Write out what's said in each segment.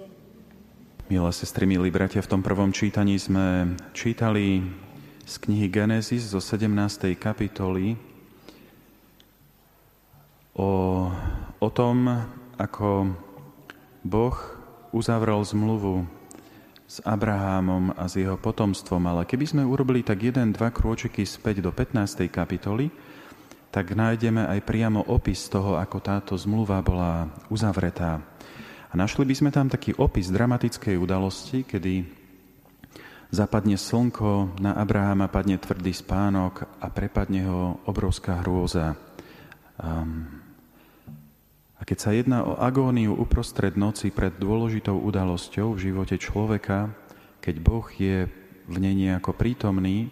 svete. Milé sestry, milí bratia, v tom prvom čítaní sme čítali z knihy Genesis zo 17. kapitoly o, o tom, ako Boh uzavrel zmluvu s Abrahámom a s jeho potomstvom. Ale keby sme urobili tak jeden, dva krôčiky späť do 15. kapitoly, tak nájdeme aj priamo opis toho, ako táto zmluva bola uzavretá. A našli by sme tam taký opis dramatickej udalosti, kedy zapadne slnko, na Abraháma padne tvrdý spánok a prepadne ho obrovská hrôza. A keď sa jedná o agóniu uprostred noci pred dôležitou udalosťou v živote človeka, keď Boh je v nej nejako prítomný,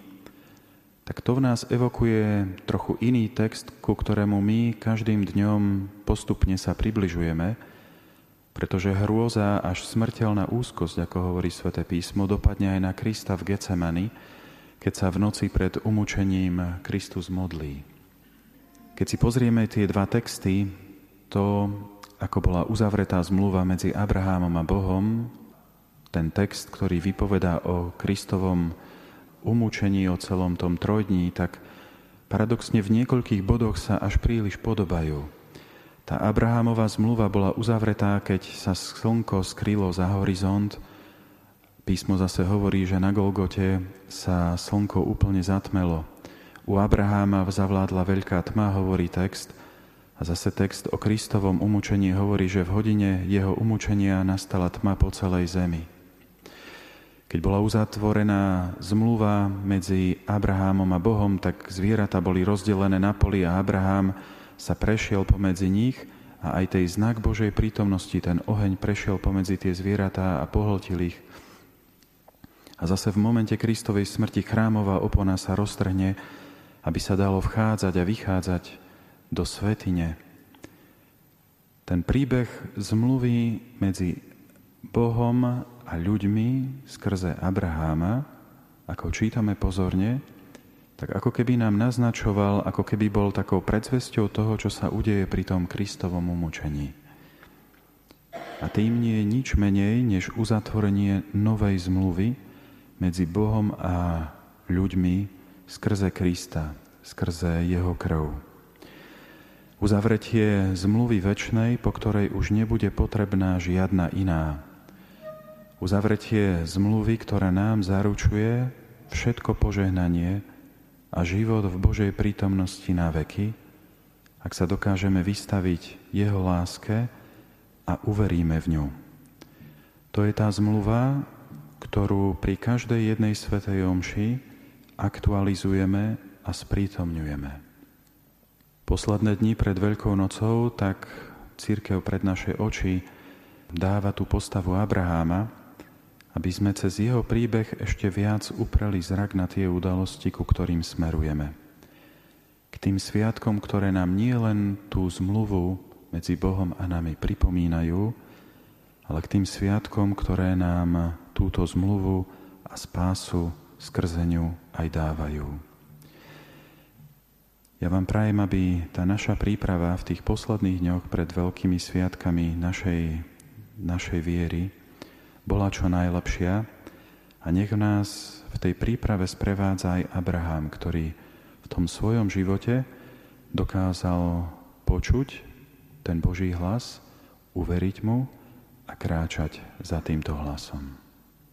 tak to v nás evokuje trochu iný text, ku ktorému my každým dňom postupne sa približujeme, pretože hrôza až smrteľná úzkosť, ako hovorí sväté písmo, dopadne aj na Krista v Getsemani, keď sa v noci pred umúčením Kristus modlí. Keď si pozrieme tie dva texty, to, ako bola uzavretá zmluva medzi Abrahámom a Bohom, ten text, ktorý vypovedá o Kristovom umúčení, o celom tom trojdní, tak paradoxne v niekoľkých bodoch sa až príliš podobajú. Tá Abrahámová zmluva bola uzavretá, keď sa slnko skrylo za horizont. Písmo zase hovorí, že na Golgote sa slnko úplne zatmelo. U Abraháma zavládla veľká tma, hovorí text. A zase text o Kristovom umúčení hovorí, že v hodine jeho umúčenia nastala tma po celej zemi. Keď bola uzatvorená zmluva medzi Abrahámom a Bohom, tak zvieratá boli rozdelené na poli a Abrahám sa prešiel pomedzi nich a aj tej znak Božej prítomnosti, ten oheň prešiel pomedzi tie zvieratá a pohltil ich. A zase v momente Kristovej smrti chrámová opona sa roztrhne, aby sa dalo vchádzať a vychádzať do svetine. Ten príbeh zmluvy medzi Bohom a ľuďmi skrze Abraháma, ako čítame pozorne, tak ako keby nám naznačoval, ako keby bol takou predzvesťou toho, čo sa udeje pri tom Kristovom umúčení. A tým nie je nič menej, než uzatvorenie novej zmluvy medzi Bohom a ľuďmi skrze Krista, skrze Jeho krv. Uzavretie zmluvy väčšnej, po ktorej už nebude potrebná žiadna iná. Uzavretie zmluvy, ktorá nám zaručuje všetko požehnanie, a život v Božej prítomnosti na veky, ak sa dokážeme vystaviť Jeho láske a uveríme v ňu. To je tá zmluva, ktorú pri každej jednej svetej omši aktualizujeme a sprítomňujeme. Posledné dni pred Veľkou nocou tak církev pred naše oči dáva tú postavu Abraháma, aby sme cez jeho príbeh ešte viac upreli zrak na tie udalosti, ku ktorým smerujeme. K tým sviatkom, ktoré nám nie len tú zmluvu medzi Bohom a nami pripomínajú, ale k tým sviatkom, ktoré nám túto zmluvu a spásu skrze ňu aj dávajú. Ja vám prajem, aby tá naša príprava v tých posledných dňoch pred veľkými sviatkami našej, našej viery bola čo najlepšia a nech nás v tej príprave sprevádza aj Abraham, ktorý v tom svojom živote dokázal počuť ten Boží hlas, uveriť mu a kráčať za týmto hlasom.